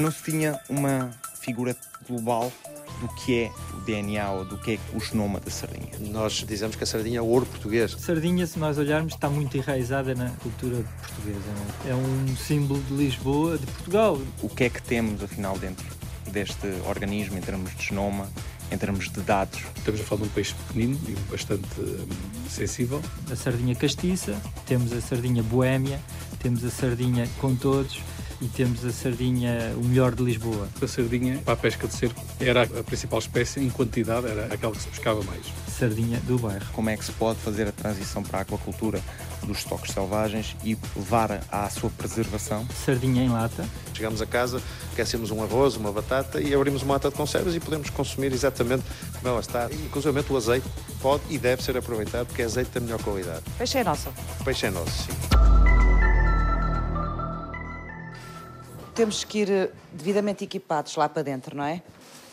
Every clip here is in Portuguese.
Não se tinha uma figura global do que é o DNA ou do que é o genoma da sardinha. Nós dizemos que a sardinha é o ouro português. Sardinha, se nós olharmos, está muito enraizada na cultura portuguesa. É? é um símbolo de Lisboa, de Portugal. O que é que temos, afinal, dentro deste organismo em termos de genoma, em termos de dados? Estamos a falar de um peixe pequenino e bastante hum, sensível. A sardinha castiça, temos a sardinha boémia, temos a sardinha com todos e temos a sardinha o melhor de Lisboa. A sardinha para a pesca de cerco era a principal espécie em quantidade, era aquela que se pescava mais. Sardinha do bairro. Como é que se pode fazer a transição para a aquacultura dos estoques selvagens e levar à sua preservação? Sardinha em lata. Chegamos a casa, aquecemos um arroz, uma batata e abrimos uma lata de conservas e podemos consumir exatamente como ela está. Inclusive o azeite pode e deve ser aproveitado porque é azeite da melhor qualidade. Peixe é nosso. Peixe é nosso, sim. Temos que ir eh, devidamente equipados lá para dentro, não é?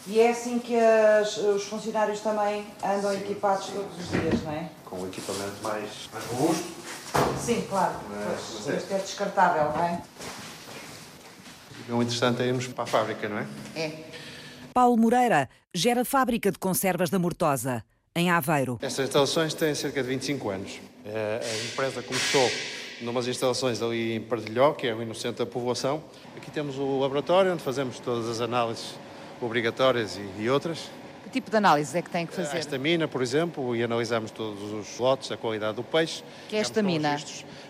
E é assim que as, os funcionários também andam Sim. equipados todos os dias, não é? Com o equipamento mais, mais robusto. Sim, claro. Mas, pois, é. é descartável, não é? O interessante é irmos para a fábrica, não é? É. Paulo Moreira gera fábrica de conservas da Mortosa, em Aveiro. Estas instalações têm cerca de 25 anos. Eh, a empresa começou numas instalações ali em Pardilhó, que é o inocente da povoação. Aqui temos o laboratório onde fazemos todas as análises obrigatórias e, e outras. Que tipo de análises é que tem que fazer? A estamina, por exemplo, e analisamos todos os lotes, a qualidade do peixe. Que é a estamina?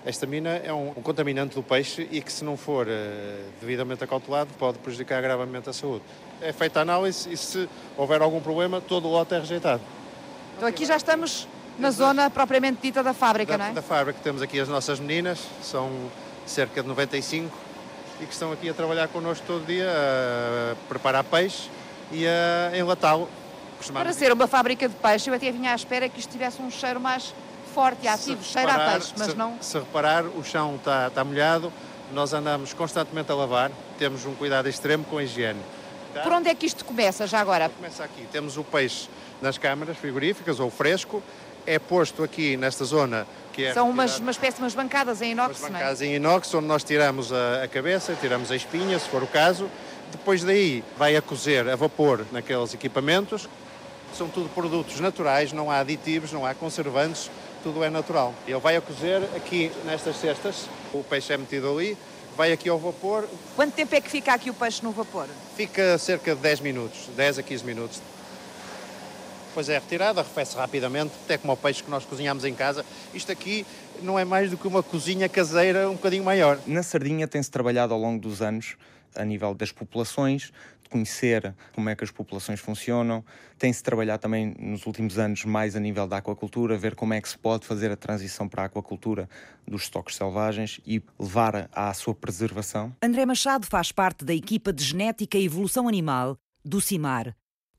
A estamina é um, um, contaminante do peixe e que, se não for uh, devidamente acautelado, pode prejudicar gravemente a saúde. É feita a análise e, se houver algum problema, todo o lote é rejeitado. Então aqui já estamos na zona propriamente dita da fábrica, da, não é? Da fábrica. Temos aqui as nossas meninas, são cerca de 95 e que estão aqui a trabalhar connosco todo dia, a preparar peixe e a enlatá-lo. Para ser uma fábrica de peixe, eu até vinha à espera que isto tivesse um cheiro mais forte e ativo, cheiro a peixe, mas se, não... Se reparar, o chão está, está molhado, nós andamos constantemente a lavar, temos um cuidado extremo com a higiene. Tá? Por onde é que isto começa já agora? Começa aqui, temos o peixe nas câmaras frigoríficas ou fresco, é posto aqui nesta zona que é São umas, umas péssimas bancadas em inox, umas bancadas em inox, onde nós tiramos a, a, cabeça, tiramos a espinha, se for o caso. Depois daí vai a cozer a vapor naqueles equipamentos. São tudo produtos naturais, não há aditivos, não há conservantes, tudo é natural. Ele vai a cozer aqui nestas cestas, o peixe é metido ali, vai aqui ao vapor. Quanto tempo é que fica aqui o peixe no vapor? Fica cerca de 10 minutos, 10 a 15 minutos depois é retirado, arrefece rapidamente, até como o peixe que nós cozinhamos em casa. Isto aqui não é mais do que uma cozinha caseira um bocadinho maior. Na sardinha tem-se trabalhado ao longo dos anos a nível das populações, de conhecer como é que as populações funcionam. Tem-se trabalhado também nos últimos anos mais a nível da aquacultura, ver como é que se pode fazer a transição para a aquacultura dos estoques selvagens e levar à sua preservação. André Machado faz parte da equipa de Genética e Evolução Animal do CIMAR,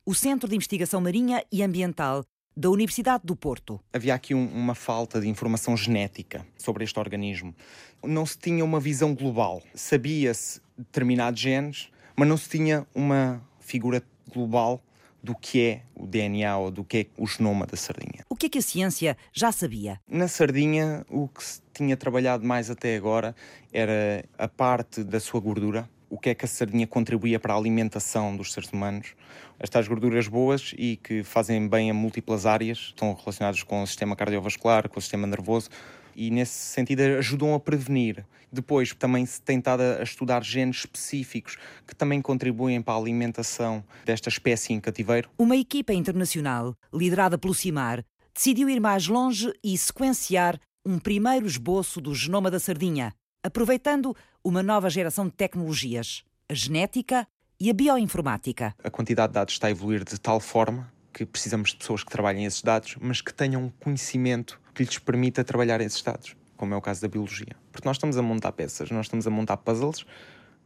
o Centro de Investigação Marinha e Ambiental da Universidade do Porto. Havia aqui um, uma falta de informação genética sobre este organismo. Não se tinha uma visão global. Sabia-se determinados genes, mas não se tinha uma figura global do que é o DNA ou do que é o genoma da sardinha. O que é que a ciência já sabia? Na sardinha, o que se tinha trabalhado mais até agora era a parte da sua gordura, o que é que a sardinha contribuía para a alimentação dos seres humanos, estas gorduras boas e que fazem bem a múltiplas áreas, estão relacionadas com o sistema cardiovascular, com o sistema nervoso e nesse sentido ajudam a prevenir. Depois também se tem estado a estudar genes específicos que também contribuem para a alimentação desta espécie em cativeiro. Uma equipa internacional, liderada pelo CIMAR, decidiu ir mais longe e sequenciar um primeiro esboço do genoma da sardinha, aproveitando uma nova geração de tecnologias, a genética e a bioinformática. A quantidade de dados está a evoluir de tal forma que precisamos de pessoas que trabalhem esses dados, mas que tenham um conhecimento que lhes permita trabalhar esses dados, como é o caso da biologia. Porque nós estamos a montar peças, nós estamos a montar puzzles,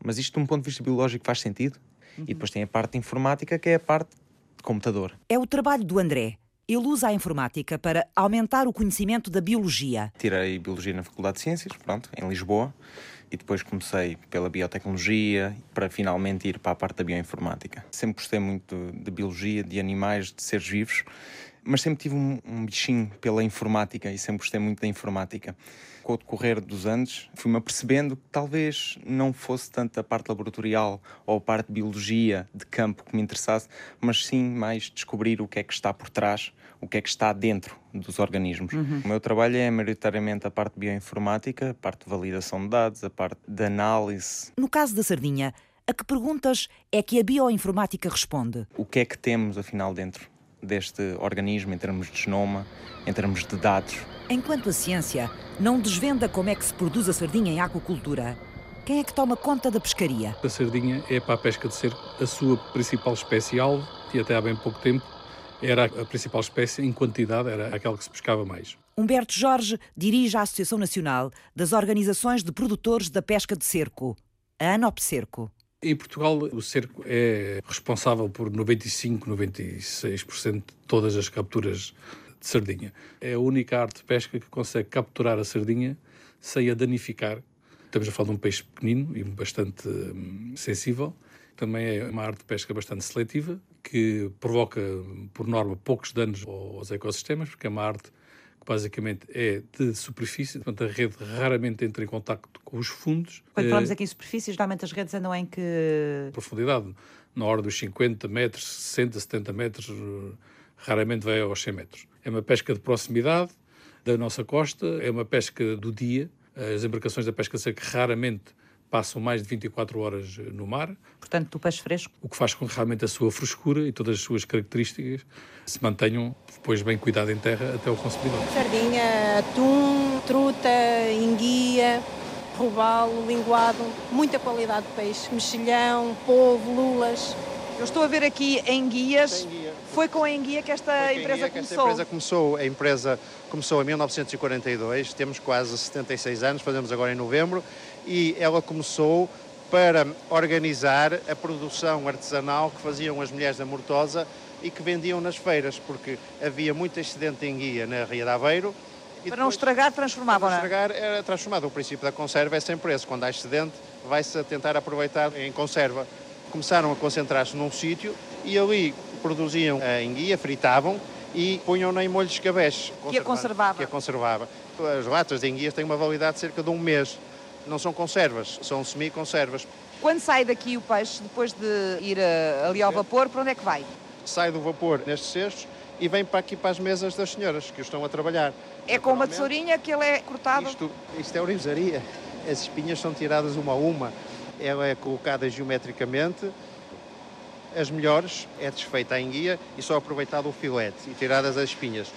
mas isto, de um ponto de vista biológico, faz sentido. Uhum. E depois tem a parte informática, que é a parte de computador. É o trabalho do André. Ele usa a informática para aumentar o conhecimento da biologia. Tirei biologia na Faculdade de Ciências, pronto, em Lisboa e depois comecei pela biotecnologia para finalmente ir para a parte da bioinformática. Sempre gostei muito de, biologia, de animais, de seres vivos mas sempre tive um, um bichinho pela informática e sempre gostei muito da informática. Com o decorrer dos anos, fui-me apercebendo que talvez não fosse tanto a parte laboratorial ou a parte de biologia de campo que me interessasse, mas sim mais descobrir o que é que está por trás, o que é que está dentro dos organismos. Uhum. O meu trabalho é maioritariamente a parte de bioinformática, a parte de validação de dados, a parte de análise. No caso da sardinha, a que perguntas é que a bioinformática responde? O que é que temos afinal dentro deste organismo em termos de genoma, em termos de dados? Enquanto a ciência não desvenda como é que se produz a sardinha em aquacultura, quem é que toma conta da pescaria? A sardinha é para a pesca de cerco a sua principal espécie-alvo e até há bem pouco tempo era a principal espécie em quantidade, era aquela que se pescava mais. Humberto Jorge dirige a Associação Nacional das Organizações de Produtores da Pesca de Cerco, a ANOPSERCO. Em Portugal, o cerco é responsável por 95, 96% de todas as capturas de sardinha. É a única arte de pesca que consegue capturar a sardinha sem a danificar. Estamos a falar de um peixe pequenino e bastante hum, sensível. Também é uma arte de pesca bastante seletiva, que provoca, por norma, poucos danos aos ecossistemas, porque é uma arte que basicamente é de superfície, portanto a rede raramente entra em contato com os fundos. Quando falamos aqui em superfície, geralmente as redes andam em que... Profundidade, na ordem dos 50 metros, 60, 70 metros, raramente vai aos 100 metros. É uma pesca de proximidade da nossa costa, é uma pesca do dia. As embarcações da pesca seca raramente passam mais de 24 horas no mar. Portanto, do peixe fresco. O que faz com que realmente a sua frescura e todas as suas características se mantenham depois bem cuidado em terra até o consumidor. Sardinha, atum, truta, enguia, robalo, linguado, muita qualidade de peixe, mexilhão, polvo, lulas. Eu estou a ver aqui enguias. Foi com a enguia que esta empresa que começou? Esta empresa começou. A empresa começou em 1942, temos quase 76 anos, fazemos agora em novembro, e ela começou para organizar a produção artesanal que faziam as mulheres da Mortosa e que vendiam nas feiras, porque havia muito excedente de enguia na Ria de Aveiro. E para não estragar, transformavam, Para não estragar, era transformado. O princípio da conserva é sempre esse. Quando há excedente, vai-se tentar aproveitar em conserva. Começaram a concentrar-se num sítio e ali produziam a enguia, fritavam e punham-na em molho de escabeche. Que a conservava. Que a conservava. As latas de enguias têm uma validade de cerca de um mês. Não são conservas, são semi-conservas. Quando sai daqui o peixe, depois de ir uh, ali ao vapor, para onde é que vai? Sai do vapor nestes cestos e vem para aqui para as mesas das senhoras que o estão a trabalhar. É com uma tesourinha que ele é cortado? Isto, isto é orivesaria. As espinhas são tiradas uma a uma. Ela é colocada geometricamente. As melhores é desfeita a enguia e só aproveitado o filete e tiradas as espinhas.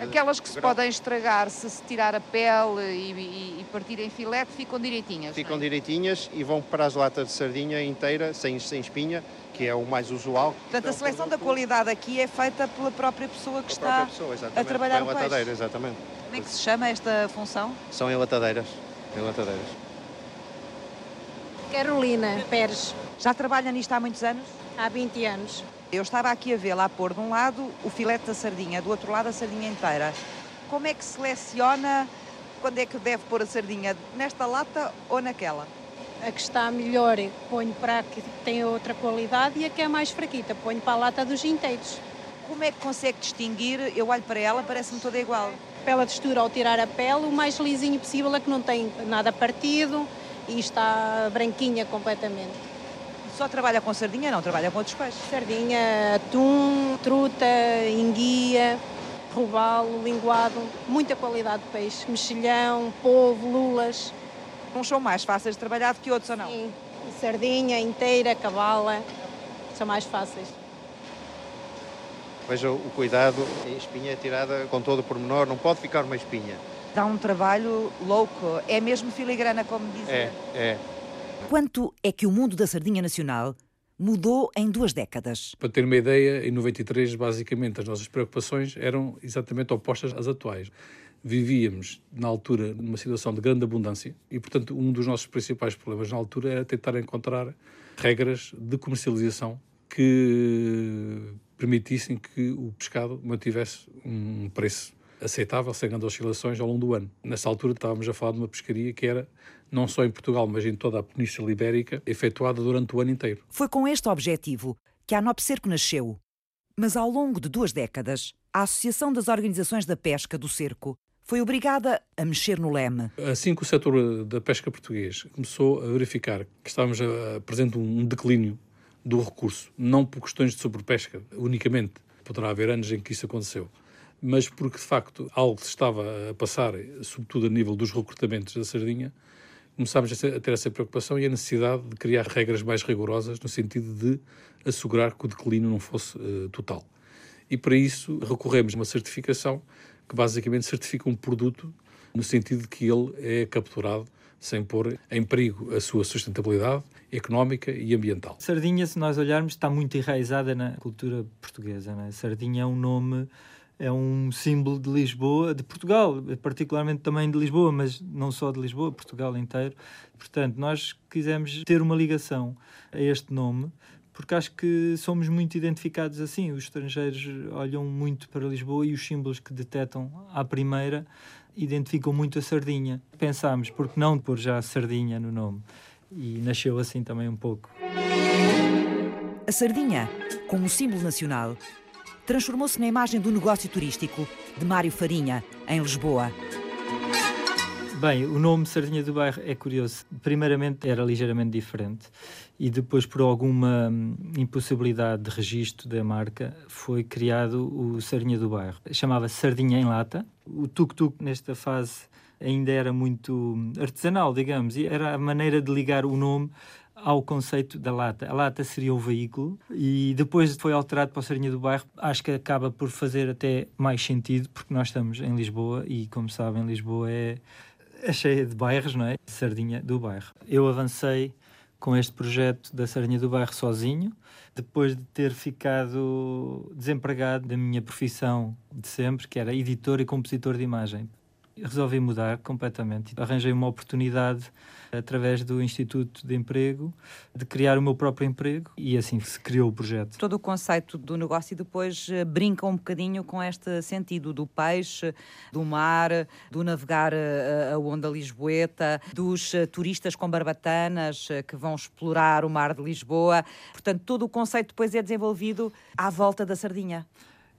Aquelas que se podem estragar se se tirar a pele e, e, e partir em filete ficam direitinhas. Ficam é? direitinhas e vão para as latas de sardinha inteira, sem, sem espinha, que é o mais usual. Portanto, a seleção da qualidade aqui é feita pela própria pessoa que está pessoa, a trabalhar o peixe. latadeira, exatamente. Como é que se chama esta função? São enlatadeiras. enlatadeiras. Carolina Pérez, Já trabalha nisto há muitos anos? Há 20 anos. Eu estava aqui a vê-la a pôr de um lado o filete da sardinha, do outro lado a sardinha inteira. Como é que seleciona quando é que deve pôr a sardinha? Nesta lata ou naquela? A que está melhor ponho para a que tem outra qualidade e a que é mais fraquita ponho para a lata dos inteiros. Como é que consegue distinguir? Eu olho para ela, parece-me toda igual. Pela textura, ao tirar a pele, o mais lisinho possível é que não tem nada partido e está branquinha completamente. Só trabalha com sardinha? Não, trabalha com outros peixes. Sardinha, atum, truta, enguia, robalo, linguado, muita qualidade de peixe, mexilhão, polvo, lulas. Uns são mais fáceis de trabalhar do que outros ou não? Sim. Sardinha inteira, cavala, são mais fáceis. Veja o cuidado, a espinha é tirada com todo o pormenor, não pode ficar uma espinha. Dá um trabalho louco. É mesmo filigrana, como dizem. É, é. Quanto é que o mundo da sardinha nacional mudou em duas décadas? Para ter uma ideia, em 93, basicamente, as nossas preocupações eram exatamente opostas às atuais. Vivíamos, na altura, numa situação de grande abundância e, portanto, um dos nossos principais problemas na altura era tentar encontrar regras de comercialização que permitissem que o pescado mantivesse um preço aceitável, sem grandes oscilações ao longo do ano. Nessa altura estávamos a falar de uma pescaria que era, não só em Portugal, mas em toda a Península Ibérica, efetuada durante o ano inteiro. Foi com este objetivo que a Anopcerco nasceu. Mas ao longo de duas décadas, a Associação das Organizações da Pesca do Cerco foi obrigada a mexer no leme. Assim que o setor da pesca português começou a verificar que estávamos a, presente um declínio do recurso, não por questões de sobrepesca unicamente, poderá haver anos em que isso aconteceu, mas porque de facto algo se estava a passar, sobretudo a nível dos recrutamentos da sardinha, começámos a ter essa preocupação e a necessidade de criar regras mais rigorosas no sentido de assegurar que o declínio não fosse uh, total. E para isso recorremos a uma certificação que basicamente certifica um produto no sentido de que ele é capturado sem pôr em perigo a sua sustentabilidade económica e ambiental. Sardinha, se nós olharmos, está muito enraizada na cultura portuguesa. Né? Sardinha é um nome, é um símbolo de Lisboa, de Portugal, particularmente também de Lisboa, mas não só de Lisboa, Portugal inteiro. Portanto, nós quisemos ter uma ligação a este nome porque acho que somos muito identificados assim. Os estrangeiros olham muito para Lisboa e os símbolos que detectam à primeira identificam muito a sardinha. Pensámos, porque não pôr já a sardinha no nome? E nasceu assim também um pouco. A sardinha, como símbolo nacional, transformou-se na imagem do negócio turístico de Mário Farinha, em Lisboa. Bem, o nome Sardinha do Bairro é curioso. Primeiramente era ligeiramente diferente e depois, por alguma hum, impossibilidade de registro da marca, foi criado o Sardinha do Bairro. Chamava-se Sardinha em Lata. O tuk-tuk, nesta fase, ainda era muito hum, artesanal, digamos, e era a maneira de ligar o nome ao conceito da lata. A lata seria um veículo e depois foi alterado para o Sardinha do Bairro. Acho que acaba por fazer até mais sentido, porque nós estamos em Lisboa e, como sabem, Lisboa é é cheia de bairros, não é? Sardinha do Bairro. Eu avancei com este projeto da Sardinha do Bairro sozinho, depois de ter ficado desempregado da minha profissão de sempre, que era editor e compositor de imagem. Resolvi mudar completamente. Arranjei uma oportunidade através do Instituto de Emprego, de criar o meu próprio emprego e assim se criou o projeto. Todo o conceito do negócio depois eh, brinca um bocadinho com este sentido do peixe, do mar, do navegar eh, a onda lisboeta, dos eh, turistas com barbatanas que vão explorar o mar de Lisboa. Portanto, todo o conceito depois é desenvolvido à volta da sardinha.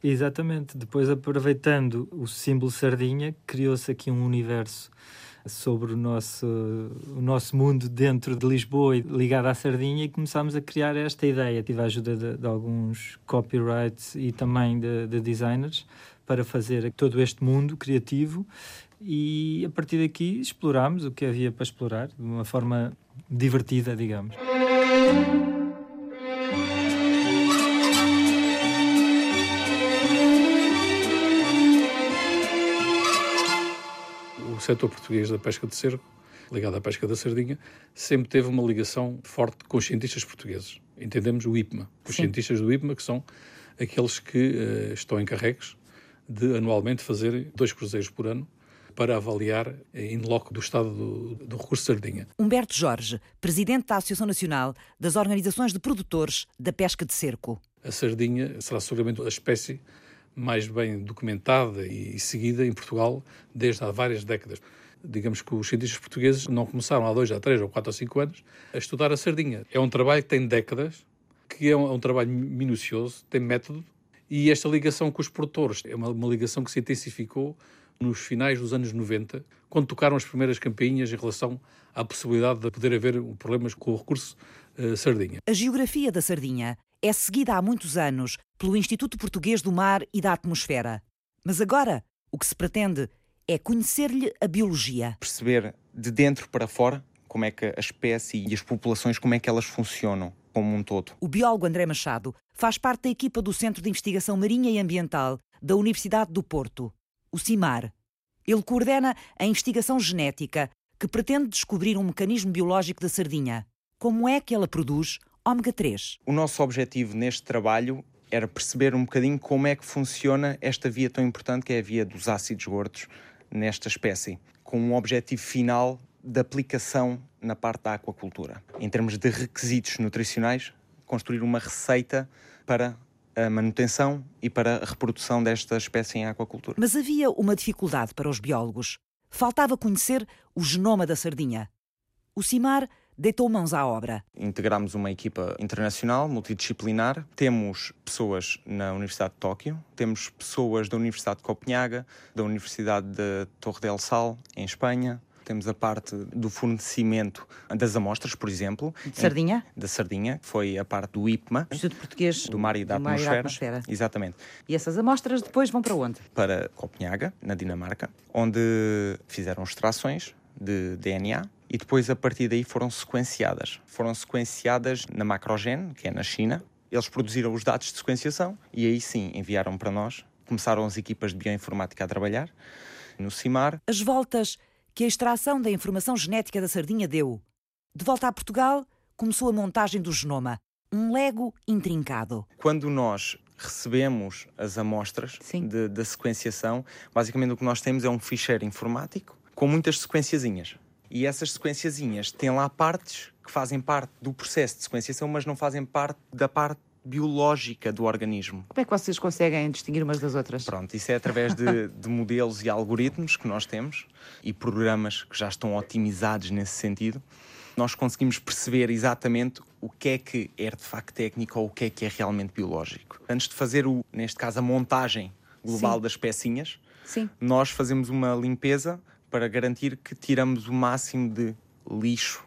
Exatamente. Depois, aproveitando o símbolo sardinha, criou-se aqui um universo sobre o nosso, o nosso mundo dentro de Lisboa ligado à sardinha e começámos a criar esta ideia. Tive a ajuda de, de alguns copyrights e também de, de designers para fazer todo este mundo criativo e a partir daqui explorámos o que havia para explorar de uma forma divertida, digamos. Setor português da pesca de cerco, ligado à pesca da sardinha, sempre teve uma ligação forte com os cientistas portugueses. Entendemos o IPMA. Os Sim. cientistas do IPMA, que são aqueles que uh, estão encarregues de anualmente fazer dois cruzeiros por ano para avaliar em loco do estado do, do recurso de sardinha. Humberto Jorge, presidente da Associação Nacional das Organizações de Produtores da Pesca de Cerco. A sardinha será seguramente a espécie mais bem documentada e seguida em Portugal desde há várias décadas. Digamos que os cientistas portugueses não começaram há dois, há três ou quatro ou cinco anos a estudar a sardinha. É um trabalho que tem décadas, que é um, é um trabalho minucioso, tem método, e esta ligação com os produtores é uma, uma ligação que se intensificou nos finais dos anos 90, quando tocaram as primeiras campainhas em relação à possibilidade de poder haver problemas com o recurso uh, sardinha. A geografia da sardinha é seguida há muitos anos pelo Instituto Português do Mar e da Atmosfera. Mas agora, o que se pretende é conhecer-lhe a biologia. Perceber de dentro para fora como é que a espécie e as populações, como é que elas funcionam como um todo. O biólogo André Machado faz parte da equipa do Centro de Investigação Marinha e Ambiental da Universidade do Porto, o CIMAR. Ele coordena a investigação genética que pretende descobrir um mecanismo biológico da sardinha. Como é que ela produz ômega 3. O nosso objetivo neste trabalho era perceber um bocadinho como é que funciona esta via tão importante que é a via dos ácidos gordos nesta espécie, com um objetivo final de aplicação na parte da aquacultura. Em termos de requisitos nutricionais, construir uma receita para a manutenção e para a reprodução desta espécie em aquacultura. Mas havia uma dificuldade para os biólogos. Faltava conhecer o genoma da sardinha. O CIMAR deitou mãos à obra. Integramos uma equipa internacional, multidisciplinar. Temos pessoas na Universidade de Tóquio, temos pessoas da Universidade de Copenhaga, da Universidade de Torre del Sal, em Espanha, temos a parte do fornecimento das amostras, por exemplo. De sardinha? Da sardinha, que foi a parte do IPMA. Instituto Português do Mar e da, atmosfera. Mar e da Atmosfera. Exatamente. E essas amostras depois vão para onde? Para Copenhaga, na Dinamarca, onde fizeram extrações de DNA e depois a partir daí foram sequenciadas. Foram sequenciadas na Macrogen, que é na China. Eles produziram os dados de sequenciação e aí sim enviaram para nós. Começaram as equipas de bioinformática a trabalhar no CIMAR. As voltas que a extração da informação genética da sardinha deu. De volta a Portugal, começou a montagem do genoma, um lego intrincado. Quando nós recebemos as amostras da sequenciação, basicamente o que nós temos é um ficheiro informático com muitas sequenciazinhas. E essas sequenciazinhas têm lá partes que fazem parte do processo de sequenciação, mas não fazem parte da parte biológica do organismo. Como é que vocês conseguem distinguir umas das outras? Pronto, isso é através de, de, modelos e algoritmos que nós temos e programas que já estão otimizados nesse sentido. Nós conseguimos perceber exatamente o que é que é artefacto técnico ou o que é que é realmente biológico. Antes de fazer, o, neste caso, a montagem global Sim. das pecinhas, Sim. nós fazemos uma limpeza para garantir que tiramos o máximo de lixo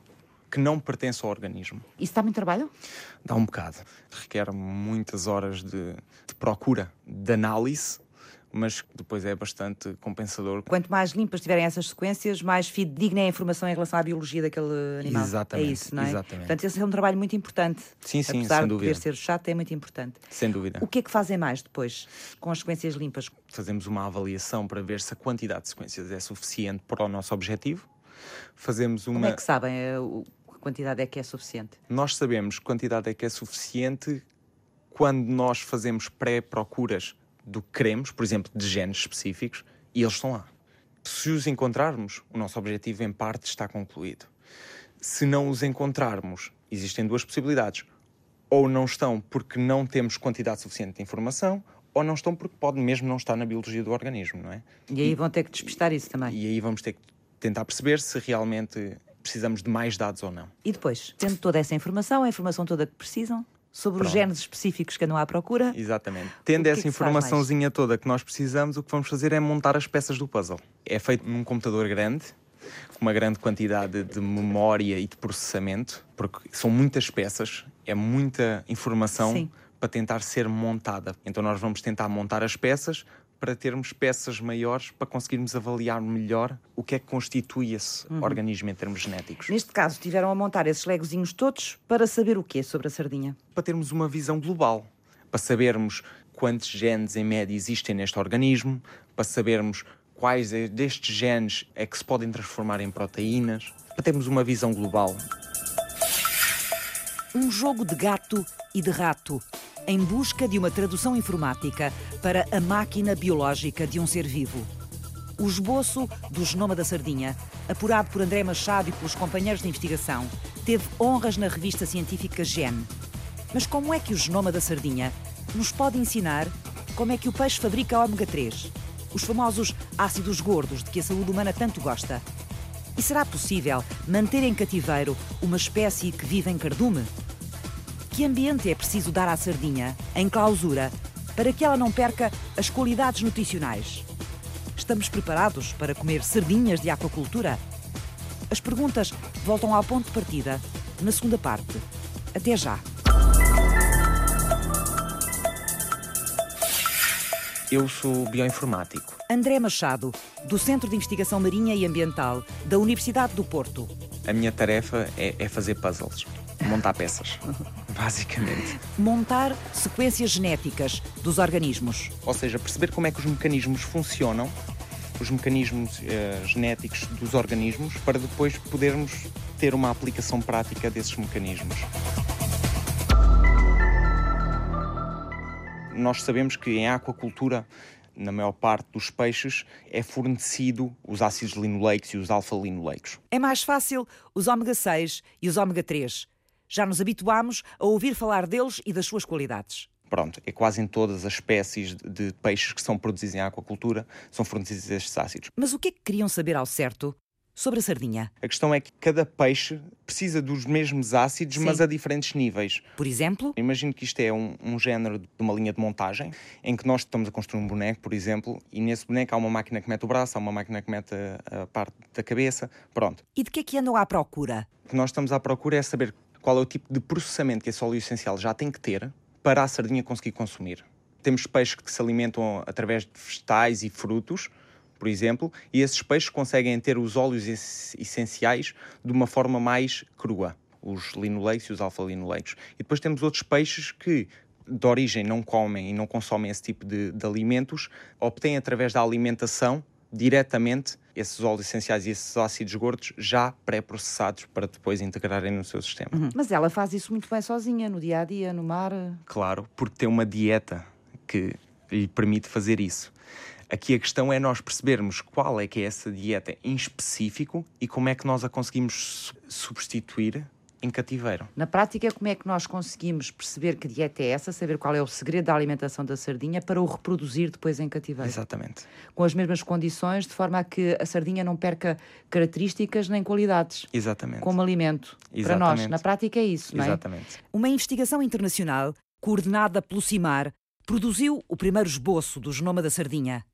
que não pertence ao organismo. Isso dá muito trabalho? Dá um bocado. Requer muitas horas de, de procura, de análise, mas depois é bastante compensador. Quanto mais limpas tiverem essas sequências, mais fidedigna é a informação em relação à biologia daquele animal. Exatamente. É isso, não é? Exatamente. Portanto, esse é um trabalho muito importante. Sim, sim, Apesar sem de dúvida. poder ser chato, é muito importante. Sem dúvida. O que é que fazem mais depois, com as sequências limpas? Fazemos uma avaliação para ver se a quantidade de sequências é suficiente para o nosso objetivo. Fazemos uma... Como é que sabem é, que quantidade é que é suficiente? Nós sabemos quantidade é que é suficiente quando nós fazemos pré-procuras do que queremos, por exemplo, de genes específicos, e eles estão lá. Se os encontrarmos, o nosso objetivo em parte está concluído. Se não os encontrarmos, existem duas possibilidades. Ou não estão porque não temos quantidade suficiente de informação, ou não estão porque pode mesmo não estar na biologia do organismo, não é? E aí vão ter que despistar isso também. E aí vamos ter que tentar perceber se realmente precisamos de mais dados ou não. E depois, tendo toda essa informação, a informação toda que precisam, sobre Pronto. os genes específicos que andam à procura. Exatamente. Tendo essa que informaçãozinha toda que nós precisamos, o que vamos fazer é montar as peças do puzzle. É feito num computador grande, com uma grande quantidade de memória e de processamento, porque são muitas peças, é muita informação Sim. para tentar ser montada. Então nós vamos tentar montar as peças para termos peças maiores para conseguirmos avaliar melhor o que é que constitui esse uhum. organismo em termos genéticos. Neste caso, tiveram a montar esses legozinhos todos para saber o quê sobre a sardinha? Para termos uma visão global, para sabermos quantos genes em média existem neste organismo, para sabermos quais destes genes é que se podem transformar em proteínas, para termos uma visão global. Um jogo de gato e de rato em busca de uma tradução informática para a máquina biológica de um ser vivo. O esboço do genoma da sardinha, apurado por André Machado e pelos companheiros de investigação, teve honras na revista científica Gen. Mas como é que o genoma da sardinha nos pode ensinar como é que o peixe fabrica ômega 3, os famosos ácidos gordos de que a saúde humana tanto gosta? E será possível manter em cativeiro uma espécie que vive em cardume? Que ambiente é preciso dar à sardinha, em clausura, para que ela não perca as qualidades nutricionais? Estamos preparados para comer sardinhas de aquacultura? As perguntas voltam ao ponto de partida, na segunda parte. Até já! Eu sou bioinformático. André Machado, do Centro de Investigação Marinha e Ambiental da Universidade do Porto. A minha tarefa é, é fazer puzzles, montar peças. basicamente. Montar sequências genéticas dos organismos. Ou seja, perceber como é que os mecanismos funcionam, os mecanismos uh, genéticos dos organismos, para depois podermos ter uma aplicação prática desses mecanismos. Nós sabemos que em aquacultura na maior parte dos peixes, é fornecido os ácidos linoleicos e os alfa-linoleicos. É mais fácil os ômega 6 e os ômega 3. Já nos habituámos a ouvir falar deles e das suas qualidades. Pronto, é quase em todas as espécies de peixes que são produzidos em aquacultura são fornecidos estes ácidos. Mas o que é que queriam saber ao certo? sobre a sardinha. A questão é que cada peixe precisa dos mesmos ácidos, Sim. mas a diferentes níveis. Por exemplo, Imagino que isto é um, um género de uma linha de montagem em que nós estamos a construir um boneco, por exemplo, e nesse boneco há uma máquina que mete o braço, há uma máquina que mete a, a parte da cabeça. Pronto. e de que é que andam à procura? O que nós estamos à procura é saber qual é o tipo de processamento que esse óleo essencial já tem que ter para a sardinha conseguir consumir. Temos peixes que se alimentam através de vegetais e frutos, por exemplo, e esses peixes conseguem ter os óleos ess- essenciais de uma forma mais crua, os linoleicos e os alfa-linoleicos. E depois temos outros peixes que de origem não comem e não consomem esse tipo de, de alimentos, obtêm através da alimentação diretamente esses óleos essenciais e esses ácidos gordos já pré-processados para depois integrarem no seu sistema. Mas ela faz isso muito bem sozinha, no dia a dia, no mar. Claro, porque tem uma dieta que lhe permite fazer isso. Aqui a questão é nós percebermos qual é que é essa dieta em específico e como é que nós a conseguimos su- substituir em cativeiro. Na prática, como é que nós conseguimos perceber que dieta é essa, saber qual é o segredo da alimentação da sardinha para o reproduzir depois em cativeiro? Exatamente. Com as mesmas condições, de forma a que a sardinha não perca características nem qualidades Exatamente. como alimento. Para Exatamente. nós, na prática é isso, não é? Exatamente. Uma investigação internacional, coordenada pelo CIMAR, produziu o primeiro esboço do genoma da sardinha.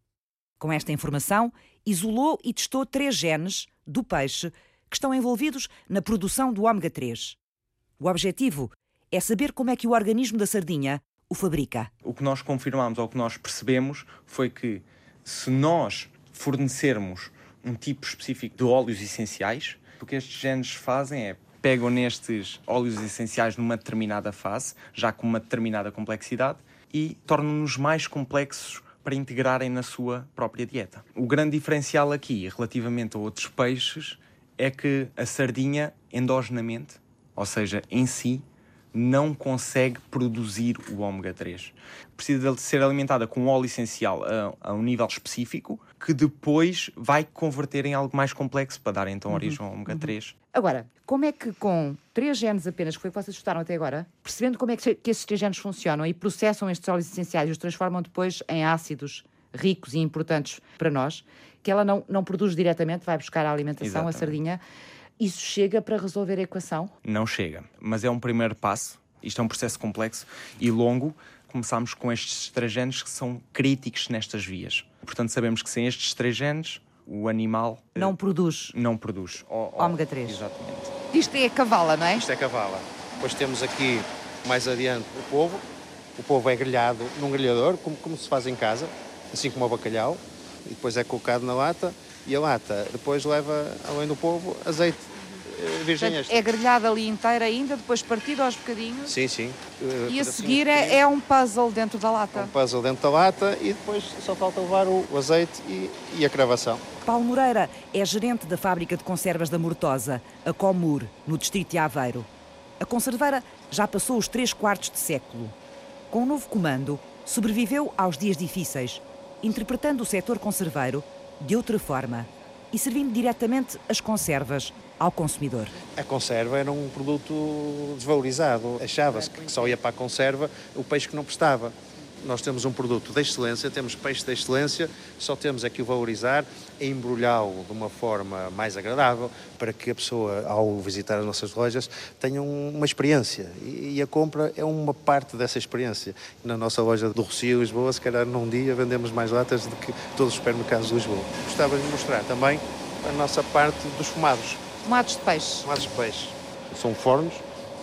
Com esta informação, isolou e testou três genes do peixe que estão envolvidos na produção do ômega 3. O objetivo é saber como é que o organismo da sardinha o fabrica. O que nós confirmamos ou o que nós percebemos foi que se nós fornecermos um tipo específico de óleos essenciais, o que estes genes fazem é pegam nestes óleos essenciais numa determinada fase, já com uma determinada complexidade, e tornam-nos mais complexos para integrarem na sua própria dieta. O grande diferencial aqui, relativamente a outros peixes, é que a sardinha, endogenamente, ou seja, em si, não consegue produzir o ômega 3. Precisa de ser alimentada com óleo essencial a, a um nível específico que depois vai converter em algo mais complexo para dar então origem ao ômega 3. Agora, como é que com três genes apenas, que foi o que vocês estudaram até agora, percebendo como é que, que esses três genes funcionam e processam estes óleos essenciais e os transformam depois em ácidos ricos e importantes para nós, que ela não, não produz diretamente, vai buscar a alimentação, a Exatamente. sardinha, isso chega para resolver a equação? Não chega, mas é um primeiro passo. Isto é um processo complexo e longo. Começámos com estes três genes que são críticos nestas vias. Portanto, sabemos que sem estes três genes, o animal eh, Não produz. não produz ó- Ômega 3. Exatamente. Isto é cavala, não é? Isto é cavala. Depois temos aqui, mais adiante, o polvo. O polvo é grelhado num grelhador, como, como se faz em casa, assim como o bacalhau. E depois é colocado na lata. E a lata depois leva, além do polvo, azeite eh, virgem Portanto, extra. é grelhada ali inteira ainda, depois partido aos bocadinhos. Sim, sim. Eh, E a pedacinhos seguir é, é um puzzle dentro da um lata. puzzle dentro da lata e depois só falta levar o, o azeite e, e a cravação. Paulo Moreira é gerente da fábrica de conservas da Mortosa, a Comur, no distrito de Aveiro. A conserveira já passou os três quartos de século. Com o novo comando, sobreviveu aos dias difíceis, interpretando o setor conserveiro de outra forma e servindo diretamente as conservas ao consumidor. A conserva era um produto desvalorizado. Achava-se que só ia para a conserva o peixe que não prestava. Nós temos um produto de excelência, temos peixe de excelência, só temos é que o valorizar e embrulhá-lo de uma forma mais agradável para que a pessoa, ao visitar as nossas lojas, tenha um- uma experiência. E a compra é uma parte dessa experiência. Na nossa loja do Rocio, Lisboa, se calhar num dia vendemos mais latas do que todos os supermercados de Lisboa. Gostava de mostrar também a nossa parte dos fumados. Tomates de peixe. Tomates de peixe. São fornos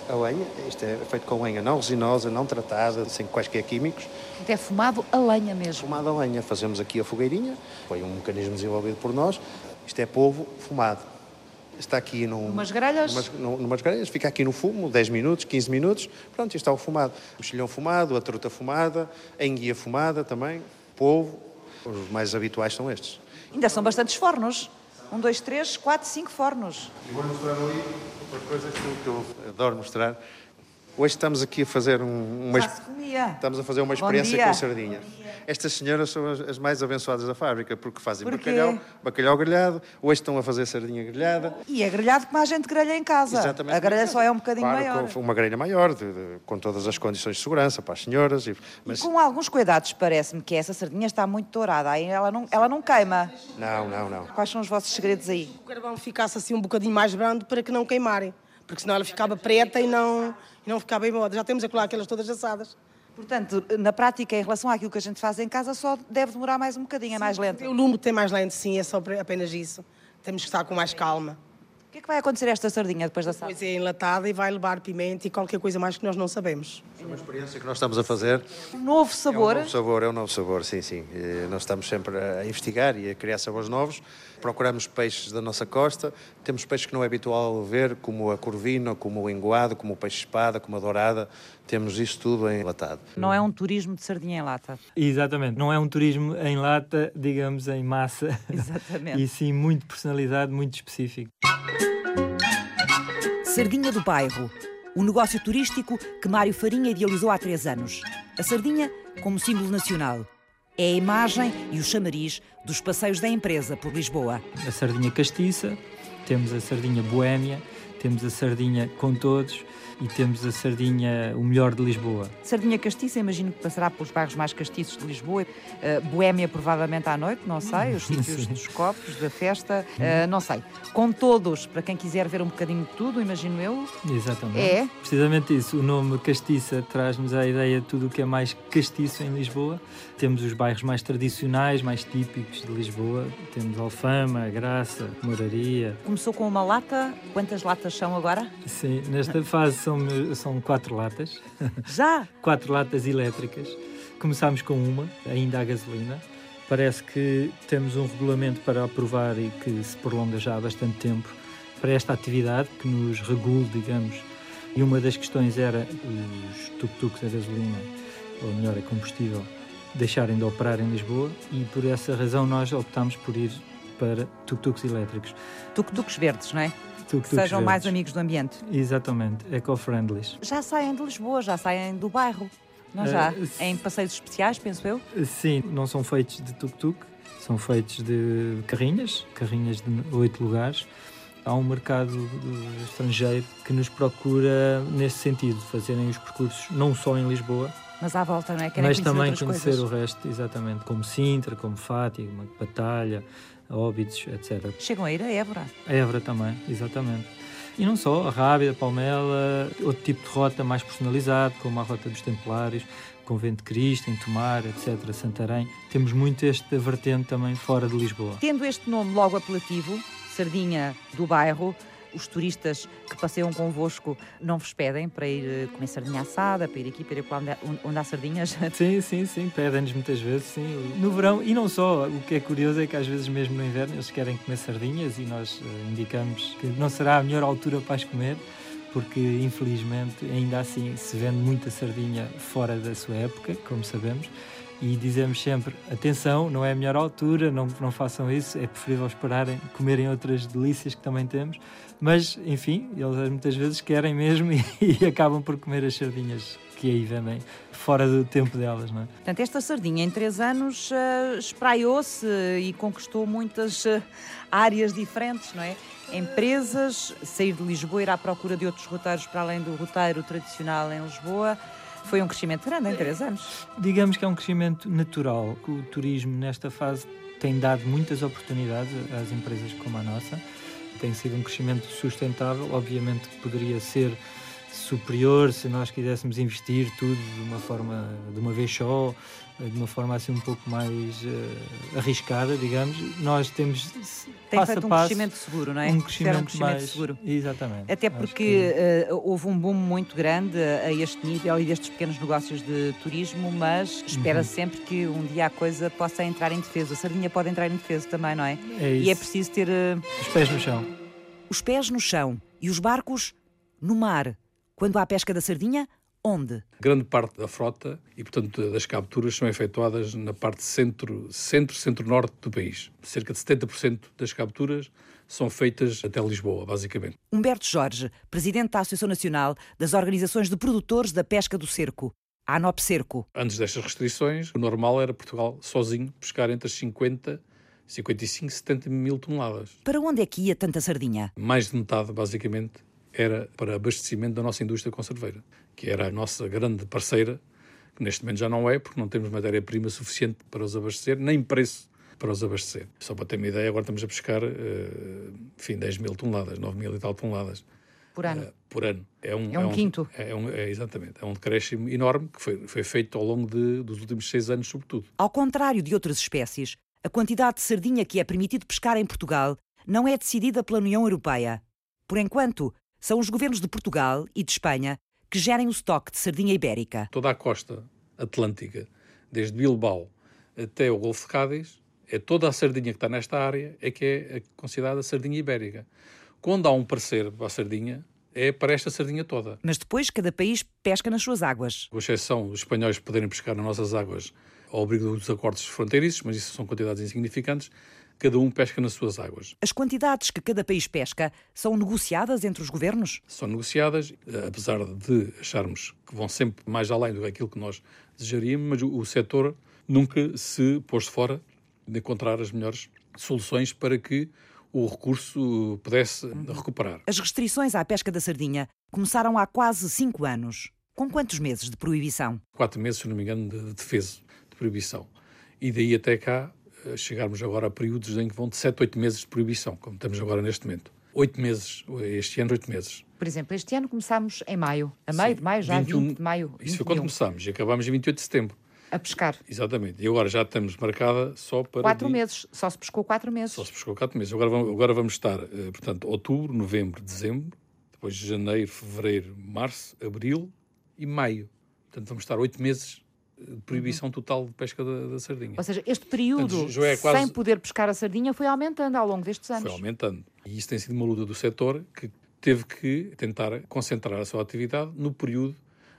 a lenha. Isto é feito com lenha não resinosa, não tratada, sem quaisquer químicos. É fumado a lenha mesmo. Fumado a lenha. Fazemos aqui a fogueirinha. Foi um mecanismo desenvolvido por nós. Isto é polvo fumado. Está aqui num, Umas grelhas? Numas, num- numas grelhas. Fica aqui no fumo, 10 minutos, 15 minutos. Pronto, isto está o fumado. O mexilhão fumado, a truta fumada, a enguia fumada também, polvo. Os mais habituais são estes. Ainda são bastantes fornos. Um, dois, três, quatro, cinco fornos. E vou mostrar ali uma coisa eu, que eu adoro mostrar. Hoje estamos aqui a fazer um, uma, estamos a fazer uma experiência com sardinha. Estas senhoras são as, as, mais abençoadas da fábrica porque fazem bacalhau, bacalhau grelhado, hoje estão a fazer sardinha grelhada. E é grelhado como a gente grelha em casa. Exatamente. A grelha só é um bocadinho claro, maior. Com uma grelha maior, de, de, com todas as condições de segurança para as senhoras. E, mas... e com alguns cuidados, parece-me que essa sardinha está muito dourada, aí ela não, ela não queima. Não, não, não. Quais são os vossos segredos aí? O carvão ficasse assim um bocadinho mais brando para que não queimarem porque senão ela ficava preta e não, e não ficava bem moda. Já temos lá aquelas todas assadas. Portanto, na prática, em relação àquilo que a gente faz em casa, só deve demorar mais um bocadinho, é mais lento. O lume tem mais lento, sim, é só apenas isso. Temos que estar com mais calma. O que é que vai acontecer a esta sardinha depois da assada? Depois é enlatada e vai levar pimenta e qualquer coisa mais que nós não sabemos. É uma experiência que nós estamos a fazer. Um novo sabor? É um novo sabor, é um novo sabor, sim, sim. Nós estamos sempre a investigar e a criar sabores novos. Procuramos peixes da nossa costa. Temos peixes que não é habitual ver, como a corvina, como o engoado, como o peixe-espada, como a dourada. Temos isso tudo enlatado. Não é um turismo de sardinha em lata. Exatamente. Não é um turismo em lata, digamos, em massa. Exatamente. e sim muito personalizado, muito específico. Sardinha do Bairro. O negócio turístico que Mário Farinha idealizou há três anos. A sardinha como símbolo nacional é a imagem e o chamariz dos passeios da empresa por Lisboa. A sardinha castiça, temos a sardinha boémia, temos a sardinha com todos e temos a sardinha o melhor de Lisboa. Sardinha castiça, imagino que passará pelos bairros mais castiços de Lisboa. Uh, Boémia, provavelmente à noite, não sei, os sítios dos copos, da festa, uh, não sei. Com todos, para quem quiser ver um bocadinho de tudo, imagino eu. Exatamente. É. Precisamente isso. O nome castiça traz-nos a ideia de tudo o que é mais castiço em Lisboa. Temos os bairros mais tradicionais, mais típicos de Lisboa. Temos Alfama, Graça, Moraria. Começou com uma lata. Quantas latas são agora? Sim, nesta fase são, são quatro latas. Já? quatro latas elétricas. Começámos com uma, ainda a gasolina. Parece que temos um regulamento para aprovar e que se prolonga já há bastante tempo para esta atividade, que nos regule, digamos. E uma das questões era os tuk-tuks a gasolina, ou melhor, a combustível, deixarem de operar em Lisboa e por essa razão nós optámos por ir para tuk-tuks elétricos. Tuk-tuks verdes, não é? que sejam verdes. mais amigos do ambiente. Exatamente, eco-friendlies. Já saem de Lisboa, já saem do bairro, não já? Uh, em passeios especiais, penso eu? Sim, não são feitos de tuk-tuk, são feitos de carrinhas, carrinhas de oito lugares. Há um mercado estrangeiro que nos procura nesse sentido, fazerem os percursos não só em Lisboa, mas à volta, não é? Querem mas também conhecer coisas. o resto, exatamente, como Sintra, como Fátima, Batalha, Óbidos, etc. Chegam a ir a Évora. A Évora também, exatamente. E não só, a Rábida, a Palmela, outro tipo de rota mais personalizado, como a Rota dos Templários, Convento de Cristo, em Tomar, etc., Santarém. Temos muito esta vertente também fora de Lisboa. Tendo este nome logo apelativo, Sardinha do Bairro, os turistas que passeiam convosco não vos pedem para ir eh, comer sardinha assada, para ir aqui, para ir para onde, onde há sardinhas? Sim, sim, sim, pedem-nos muitas vezes, sim. No verão, e não só, o que é curioso é que às vezes mesmo no inverno eles querem comer sardinhas e nós uh, indicamos que não será a melhor altura para as comer, porque infelizmente ainda assim se vende muita sardinha fora da sua época, como sabemos e dizemos sempre: atenção, não é a melhor altura, não, não façam isso, é preferível esperarem, comerem outras delícias que também temos. Mas, enfim, eles muitas vezes querem mesmo e, e acabam por comer as sardinhas que aí vendem fora do tempo delas, não é? Portanto, esta sardinha em três anos uh, espraiou-se e conquistou muitas uh, áreas diferentes, não é? Empresas, sair de Lisboa, ir à procura de outros roteiros para além do roteiro tradicional em Lisboa. Foi um crescimento grande em três anos. Digamos que é um crescimento natural, que o turismo nesta fase tem dado muitas oportunidades às empresas como a nossa. Tem sido um crescimento sustentável, obviamente poderia ser superior se nós quiséssemos investir tudo de uma forma de uma vez só de uma forma assim um pouco mais uh, arriscada, digamos. Nós temos tem passo feito um passo, crescimento seguro, não é? Um crescimento, um crescimento mais, seguro. Exatamente. Até porque que... uh, houve um boom muito grande a este nível e destes pequenos negócios de turismo, mas espera-se uhum. sempre que um dia a coisa possa entrar em defesa. A sardinha pode entrar em defesa também, não é? é e é preciso ter uh... os pés no chão. Os pés no chão e os barcos no mar. Quando há pesca da sardinha, Onde? Grande parte da frota e, portanto, das capturas são efetuadas na parte centro, centro, centro-norte do país. Cerca de 70% das capturas são feitas até Lisboa, basicamente. Humberto Jorge, presidente da Associação Nacional das Organizações de Produtores da Pesca do Cerco, a ANOP Cerco. Antes destas restrições, o normal era Portugal sozinho pescar entre as 50 55, 70 mil toneladas. Para onde é que ia tanta sardinha? Mais de metade, basicamente, era para abastecimento da nossa indústria conserveira, que era a nossa grande parceira, que neste momento já não é, porque não temos matéria-prima suficiente para os abastecer, nem preço para os abastecer. Só para ter uma ideia, agora estamos a pescar, uh, enfim, 10 mil toneladas, 9 mil e tal toneladas. Por ano? Uh, por ano. É um, é um, é um quinto. É, um, é, exatamente. É um decréscimo enorme que foi, foi feito ao longo de, dos últimos seis anos, sobretudo. Ao contrário de outras espécies, a quantidade de sardinha que é permitido pescar em Portugal não é decidida pela União Europeia. Por enquanto, são os governos de Portugal e de Espanha que gerem o estoque de sardinha ibérica. Toda a costa atlântica, desde Bilbao até o Golfo de Cádiz, é toda a sardinha que está nesta área é que é considerada sardinha ibérica. Quando há um parecer para a sardinha, é para esta sardinha toda. Mas depois cada país pesca nas suas águas. Com exceção dos espanhóis poderem pescar nas nossas águas ao abrigo dos acordos fronteiriços, mas isso são quantidades insignificantes, cada um pesca nas suas águas. As quantidades que cada país pesca são negociadas entre os governos? São negociadas, apesar de acharmos que vão sempre mais além do que aquilo que nós desejaríamos, mas o, o setor nunca se pôs de fora de encontrar as melhores soluções para que o recurso pudesse recuperar. As restrições à pesca da sardinha começaram há quase cinco anos. Com quantos meses de proibição? Quatro meses, se não me engano, de defesa proibição. E daí até cá eh, chegarmos agora a períodos em que vão de 7, 8 meses de proibição, como estamos agora neste momento. 8 meses, este ano, 8 meses. Por exemplo, este ano começámos em maio. A meio Sim, de maio, já 21, 20 de maio. 21. Isso foi quando começámos e acabámos em 28 de setembro. A pescar. Exatamente. E agora já estamos marcada só para. Quatro dia... meses. Só se pescou quatro meses. Só se pescou quatro meses. Agora vamos, agora vamos estar, eh, portanto, outubro, novembro, dezembro, depois de janeiro, fevereiro, março, abril e maio. Portanto, vamos estar oito meses proibição uhum. total de pesca da, da, sardinha. Ou seja, este período Portanto, é quase... sem poder pescar a sardinha foi aumentando ao longo destes anos. Foi aumentando. E isso tem sido uma luta do setor que teve que tentar concentrar a sua atividade no período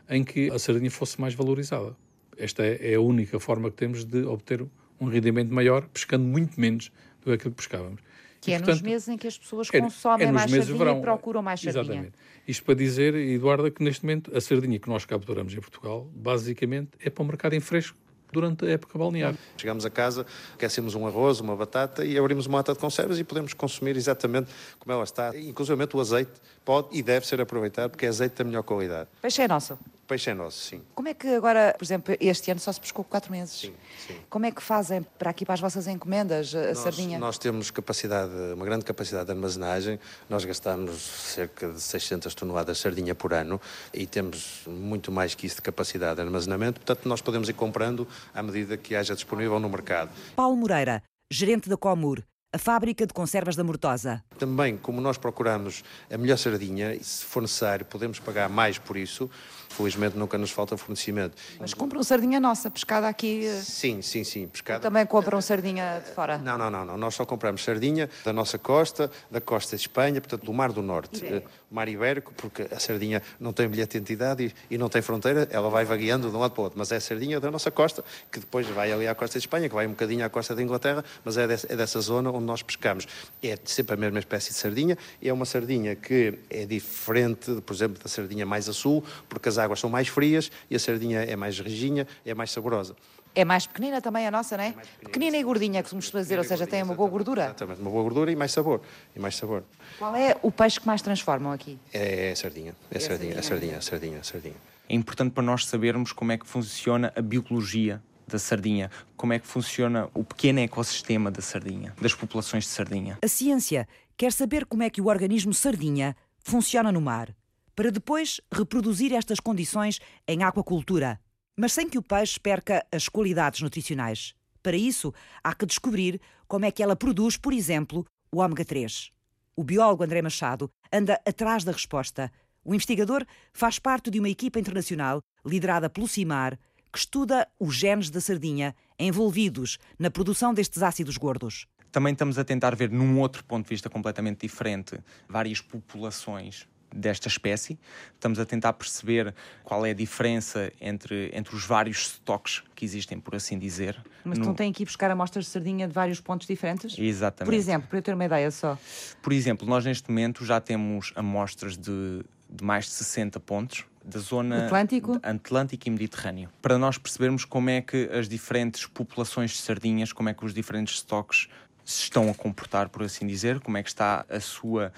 em que a sardinha fosse mais valorizada. Esta é, é a única forma que temos de obter um rendimento maior, pescando muito menos do que aquilo que pescávamos. Que e, é portanto, nos meses em que as pessoas é, consomem é mais sardinha verão, e procuram mais sardinha. Exatamente. Isto para dizer, Eduardo, que neste momento a sardinha que nós capturamos em Portugal, basicamente, é para o mercado em fresco durante a época balnear. Chegamos a casa, aquecemos um arroz, uma batata e abrimos uma lata de conservas e podemos consumir exatamente como ela está. Inclusive o azeite pode e deve ser aproveitado porque é azeite da melhor qualidade. Peixe é nosso peixe é nosso, sim. Como é que agora, por exemplo, este ano só se pescou quatro meses? Sim, sim. Como é que fazem para aqui para as vossas encomendas a nós, sardinha? Nós temos capacidade, uma grande capacidade de armazenagem. Nós gastamos cerca de 600 toneladas de sardinha por ano e temos muito mais que isso de capacidade de armazenamento. Portanto, nós podemos ir comprando à medida que haja disponível no mercado. Paulo Moreira, gerente da Comur, a fábrica de conservas da Mortosa. Também, como nós procuramos a melhor sardinha, e se for necessário, podemos pagar mais por isso. Felizmente nunca nos falta fornecimento. Mas compram sardinha nossa, pescada aqui? Eh, sim, sim, sim. Pescada. Ou também compram sardinha de fora? Não, não, não, não. Nós só compramos sardinha da nossa costa, da costa de Espanha, portanto, do Mar do Norte. Ibérico. Eh, mar Ibérico, porque a sardinha não tem bilhete de identidade e, e, não tem fronteira, ela vai vagueando de um lado para o outro. Mas é a sardinha da nossa costa, que depois vai ali à costa de Espanha, que vai um bocadinho à costa da Inglaterra, mas é, desse, é dessa zona onde nós pescamos. É sempre a mesma espécie de sardinha, e é uma sardinha que é diferente, por exemplo, da sardinha mais a sul, porque as águas são mais frias e a sardinha é mais rijinha, é mais saborosa. É mais pequenina também a nossa, não é? é pequenina, pequenina e gordinha, que se costuma dizer, ou seja, tem uma boa gordura. Exatamente, uma boa gordura e mais sabor. E mais sabor. Qual é o peixe que mais transformam aqui? É, a sardinha. É, a sardinha, a sardinha, a sardinha, a sardinha. É importante para nós sabermos como é que funciona a biologia da sardinha, como é que funciona o pequeno ecossistema da sardinha, das populações de sardinha. A ciência quer saber como é que o organismo sardinha funciona no mar para depois reproduzir estas condições em aquacultura, mas sem que o peixe perca as qualidades nutricionais. Para isso, há que descobrir como é que ela produz, por exemplo, o ômega 3. O biólogo André Machado anda atrás da resposta. O investigador faz parte de uma equipa internacional liderada pelo CIMAR, que estuda os genes da sardinha envolvidos na produção destes ácidos gordos. Também estamos a tentar ver, num outro ponto de vista completamente diferente, várias populações desta espécie. Estamos a tentar perceber qual é a diferença entre, entre os vários stocks que existem, por assim dizer. Mas no... não têm que ir buscar amostras de sardinha de vários pontos diferentes? Exatamente. Por exemplo, para eu ter uma ideia só. Por exemplo, nós neste momento já temos amostras de, de mais de 60 pontos da zona Atlântico? Atlântico e Mediterrâneo, para nós percebermos como é que as diferentes populações de sardinhas, como é que os diferentes stocks se estão a comportar, por assim dizer, como é que está a sua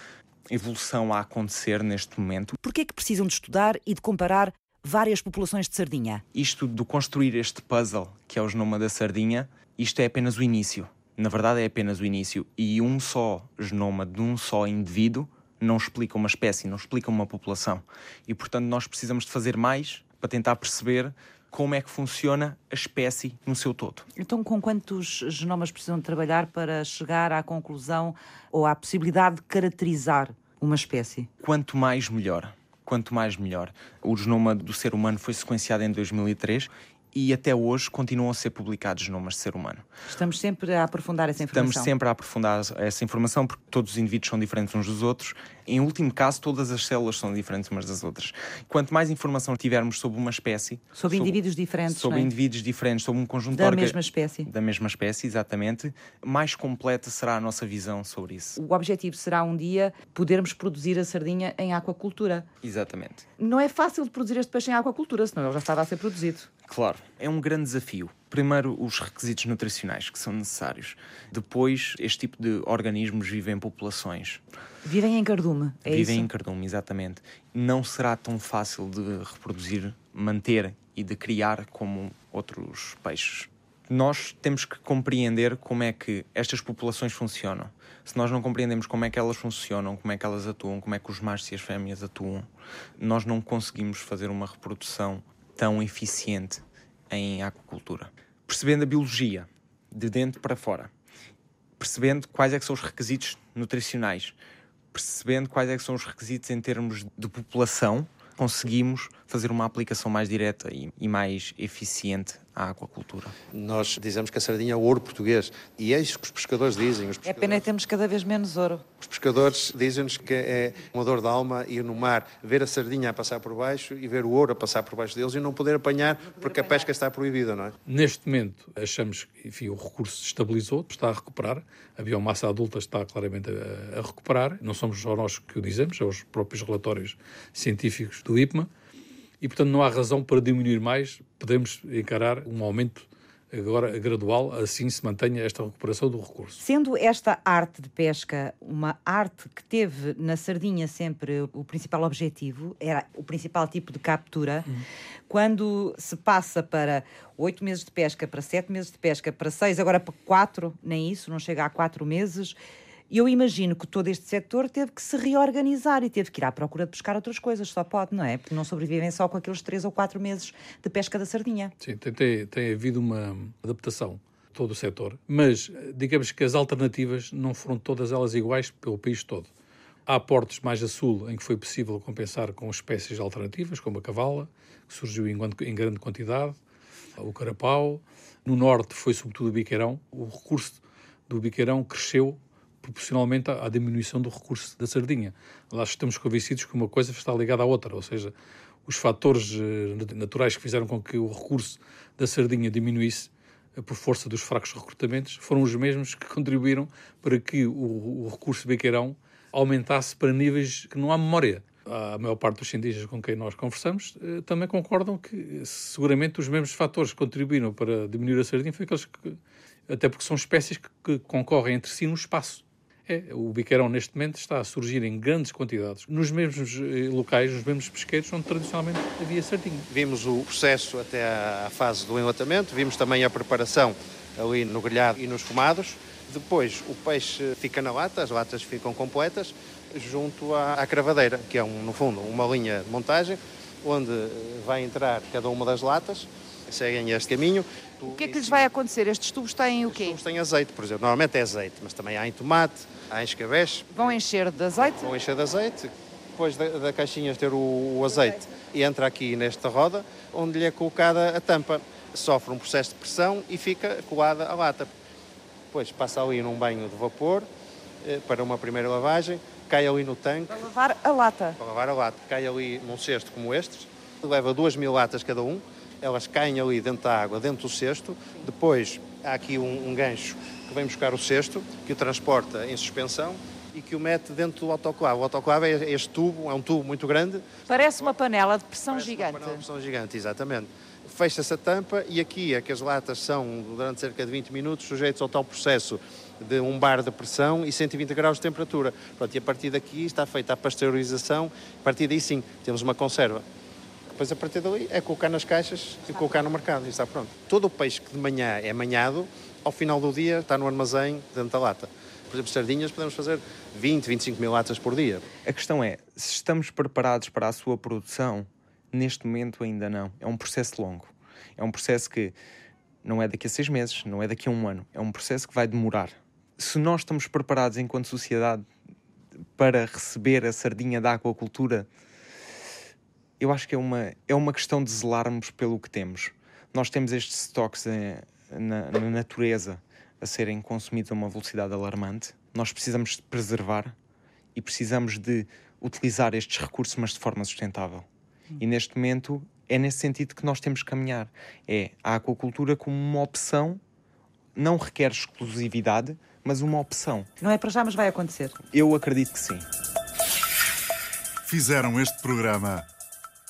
evolução a acontecer neste momento. Por que é que precisam de estudar e de comparar várias populações de sardinha? Isto de construir este puzzle, que é o genoma da sardinha, isto é apenas o início. Na verdade é apenas o início. E um só genoma de um só indivíduo não explica uma espécie, não explica uma população. E portanto nós precisamos de fazer mais para tentar perceber como é que funciona a espécie no seu todo. Então, com quantos genomas precisam trabalhar para chegar à conclusão ou à possibilidade de caracterizar uma espécie? Quanto mais, melhor. Quanto mais, melhor. O genoma do ser humano foi sequenciado em 2003 e até hoje continuam a ser publicados genomas de ser humano. Estamos sempre a aprofundar essa informação. Estamos sempre a aprofundar essa informação porque todos os indivíduos são diferentes uns dos outros. Em último caso, todas as células são diferentes umas das outras. Quanto mais informação tivermos sobre uma espécie, sobre, sobre indivíduos diferentes, sobre é? indivíduos diferentes, sobre um conjunto da mesma espécie, da mesma espécie, exatamente, mais completa será a nossa visão sobre isso. O objetivo será um dia podermos produzir a sardinha em aquacultura. Exatamente. Não é fácil de produzir este peixe em aquacultura, senão ele já estava a ser produzido. Claro, é um grande desafio. Primeiro, os requisitos nutricionais que são necessários. Depois, este tipo de organismos vivem em populações. Vivem em cardume, é Vivem isso? em cardume, exatamente. Não será tão fácil de reproduzir, manter e de criar como outros peixes. Nós temos que compreender como é que estas populações funcionam. Se nós não compreendemos como é que elas funcionam, como é que elas atuam, como é que os machos e as fêmeas atuam, nós não conseguimos fazer uma reprodução tão eficiente em aquacultura. Percebendo a biologia, de dentro para fora, percebendo quais é são os requisitos nutricionais, percebendo quais é são os requisitos em termos de população, conseguimos fazer uma aplicação mais direta e, e mais eficiente à aquacultura. Nós dizemos que a sardinha é o ouro português e é isso que os pescadores dizem. Os pescadores... É pena que temos cada vez menos ouro. Os pescadores dizem-nos que é uma dor da alma ir no mar, ver a sardinha a passar por baixo e ver o ouro a passar por baixo deles e não poder apanhar porque a pesca está proibida, não é? Neste momento achamos que enfim, o recurso se estabilizou, está a recuperar, a biomassa adulta está claramente a, a recuperar, não somos só nós que o dizemos, são os próprios relatórios científicos do IPMA, e, portanto, não há razão para diminuir mais. Podemos encarar um aumento agora gradual, assim se mantenha esta recuperação do recurso. Sendo esta arte de pesca uma arte que teve na sardinha sempre o principal objetivo, era o principal tipo de captura, uhum. quando se passa para oito meses de pesca, para sete meses de pesca, para seis, agora para quatro, nem isso, não chega a quatro meses, e eu imagino que todo este setor teve que se reorganizar e teve que ir à procura de pescar outras coisas, só pode, não é? Porque não sobrevivem só com aqueles três ou quatro meses de pesca da sardinha. Sim, tem, tem, tem havido uma adaptação todo o setor, mas digamos que as alternativas não foram todas elas iguais pelo país todo. Há portos mais a sul em que foi possível compensar com espécies alternativas, como a cavala, que surgiu em, grande quantidade, o carapau. No norte foi sobretudo o biqueirão. O recurso do biqueirão cresceu proporcionalmente à, à, diminuição do recurso da sardinha. Nós estamos convencidos que uma coisa está ligada à outra, ou seja, os fatores eh, naturais que fizeram com que o recurso da sardinha diminuísse eh, por força dos fracos recrutamentos foram os mesmos que contribuíram para que o, o recurso bequeirão aumentasse para níveis que não há memória. A maior parte dos cientistas com quem nós conversamos eh, também concordam que seguramente os mesmos fatores que contribuíram para diminuir a sardinha foram aqueles que, até porque são espécies que, que concorrem entre si no espaço. É, o biqueirão neste momento está a surgir em grandes quantidades, nos mesmos eh, locais, nos mesmos pesqueiros onde tradicionalmente havia sardinha. Vimos o processo até à fase do enlatamento, vimos também a preparação ali no grelhado e nos fumados. Depois o peixe fica na lata, as latas ficam completas, junto à, à cravadeira, que é, um, no fundo, uma linha de montagem, onde vai entrar cada uma das latas, seguem este caminho. O que é que lhes vai acontecer? Estes tubos têm o quê? Estes tubos têm azeite, por exemplo. Normalmente é azeite, mas também há em tomate, há em escabeche. Vão encher de azeite? Vão encher de azeite. Depois da, da caixinha ter o, o azeite e entra aqui nesta roda, onde lhe é colocada a tampa. Sofre um processo de pressão e fica colada a lata. Depois passa ali num banho de vapor eh, para uma primeira lavagem. cai ali no tanque. Para lavar a lata. Para lavar a lata. Cai ali num cesto como este, leva duas mil latas cada um, elas caem ali dentro da água, dentro do cesto, depois há aqui um, um gancho que vem buscar o cesto, que o transporta em suspensão e que o mete dentro do autoclave. O autoclave é este tubo, é um tubo muito grande. Parece uma panela de pressão Parece gigante. Uma panela de pressão gigante, exatamente. Fecha-se a tampa e aqui é que as latas são, durante cerca de 20 minutos, sujeitos ao tal processo de um bar de pressão e 120 graus de temperatura. Pronto, e a partir daqui está feita a pasteurização, a partir daí sim, temos uma conserva. Depois, a partir dali, é colocar nas caixas e colocar no mercado e está pronto. Todo o peixe que de manhã é manhado, ao final do dia está no armazém dentro da lata. Por exemplo, sardinhas podemos fazer 20, 25 mil latas por dia. A questão é, se estamos preparados para a sua produção, neste momento ainda não. É um processo longo. É um processo que não é daqui a seis meses, não é daqui a um ano. É um processo que vai demorar. Se nós estamos preparados enquanto sociedade para receber a sardinha da aquacultura, eu acho que é uma, é uma questão de zelarmos pelo que temos. Nós temos estes estoques eh, na, na natureza a serem consumidos a uma velocidade alarmante. Nós precisamos de preservar e precisamos de utilizar estes recursos, mas de forma sustentável. E neste momento é nesse sentido que nós temos que caminhar. É a aquacultura como uma opção, não requer exclusividade, mas uma opção. Não é para já, mas vai acontecer. Eu acredito que sim. Fizeram este programa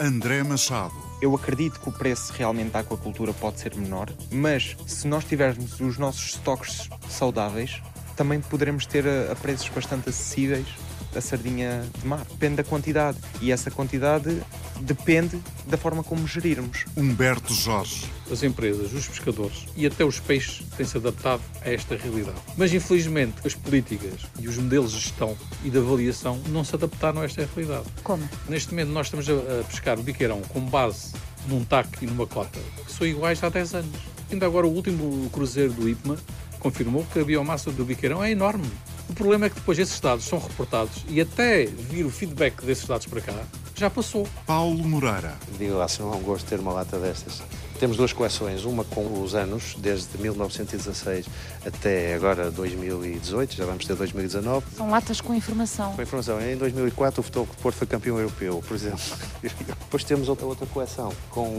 André Machado. Eu acredito que o preço realmente da aquacultura pode ser menor, mas se nós tivermos os nossos estoques saudáveis, também poderemos ter a, a preços bastante acessíveis a sardinha de mar. Depende da quantidade e essa quantidade depende da forma como gerirmos. Humberto Jorge. As empresas, os pescadores e até os peixes têm-se adaptado a esta realidade. Mas infelizmente as políticas e os modelos de gestão e de avaliação não se adaptaram a esta realidade. Como? Neste momento nós estamos a, a pescar o biqueirão com base num TAC e numa cota que são iguais há 10 anos. Ainda agora o último cruzeiro do IPMA confirmou que a biomassa do biqueirão é enorme. O problema é que depois esses dados são reportados e até vir o feedback desses dados para cá, já passou. Paulo Moreira. Digo lá, se não é um gosto ter uma lata destas. Temos duas coleções, uma com os anos, desde 1916 até agora 2018, já vamos ter 2019. São latas com informação. Com informação, em 2004 o Futebol de Porto foi campeão europeu, por exemplo. Depois temos outra, outra coleção com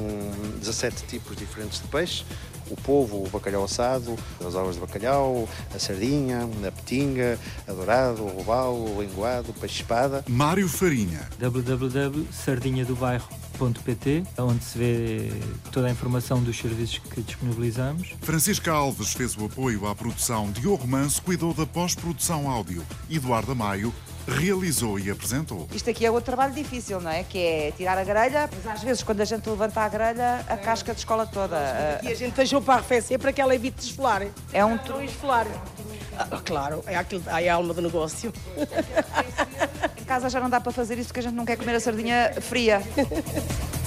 17 tipos diferentes de peixe, o polvo, o bacalhau assado, as ovas de bacalhau, a sardinha, a petinga, a dourado, o robalo, o linguado, o peixe-espada. Mário Farinha. www.sardinhadobairro.pt onde se vê toda a informação dos serviços que disponibilizamos. Francisca Alves fez o apoio à produção. Diogo Romance cuidou da pós-produção áudio. Eduardo Maio realizou e apresentou. Isto aqui é outro trabalho difícil, não é? Que é tirar a grelha, mas às vezes quando a gente levanta a grelha, a casca descola toda. E a gente deixou para arrefecer para que ela evite desfolar. É um Não esfolar. Ah, claro, é, aquilo, é a alma do negócio. Em casa já não dá para fazer isso porque a gente não quer comer a sardinha fria.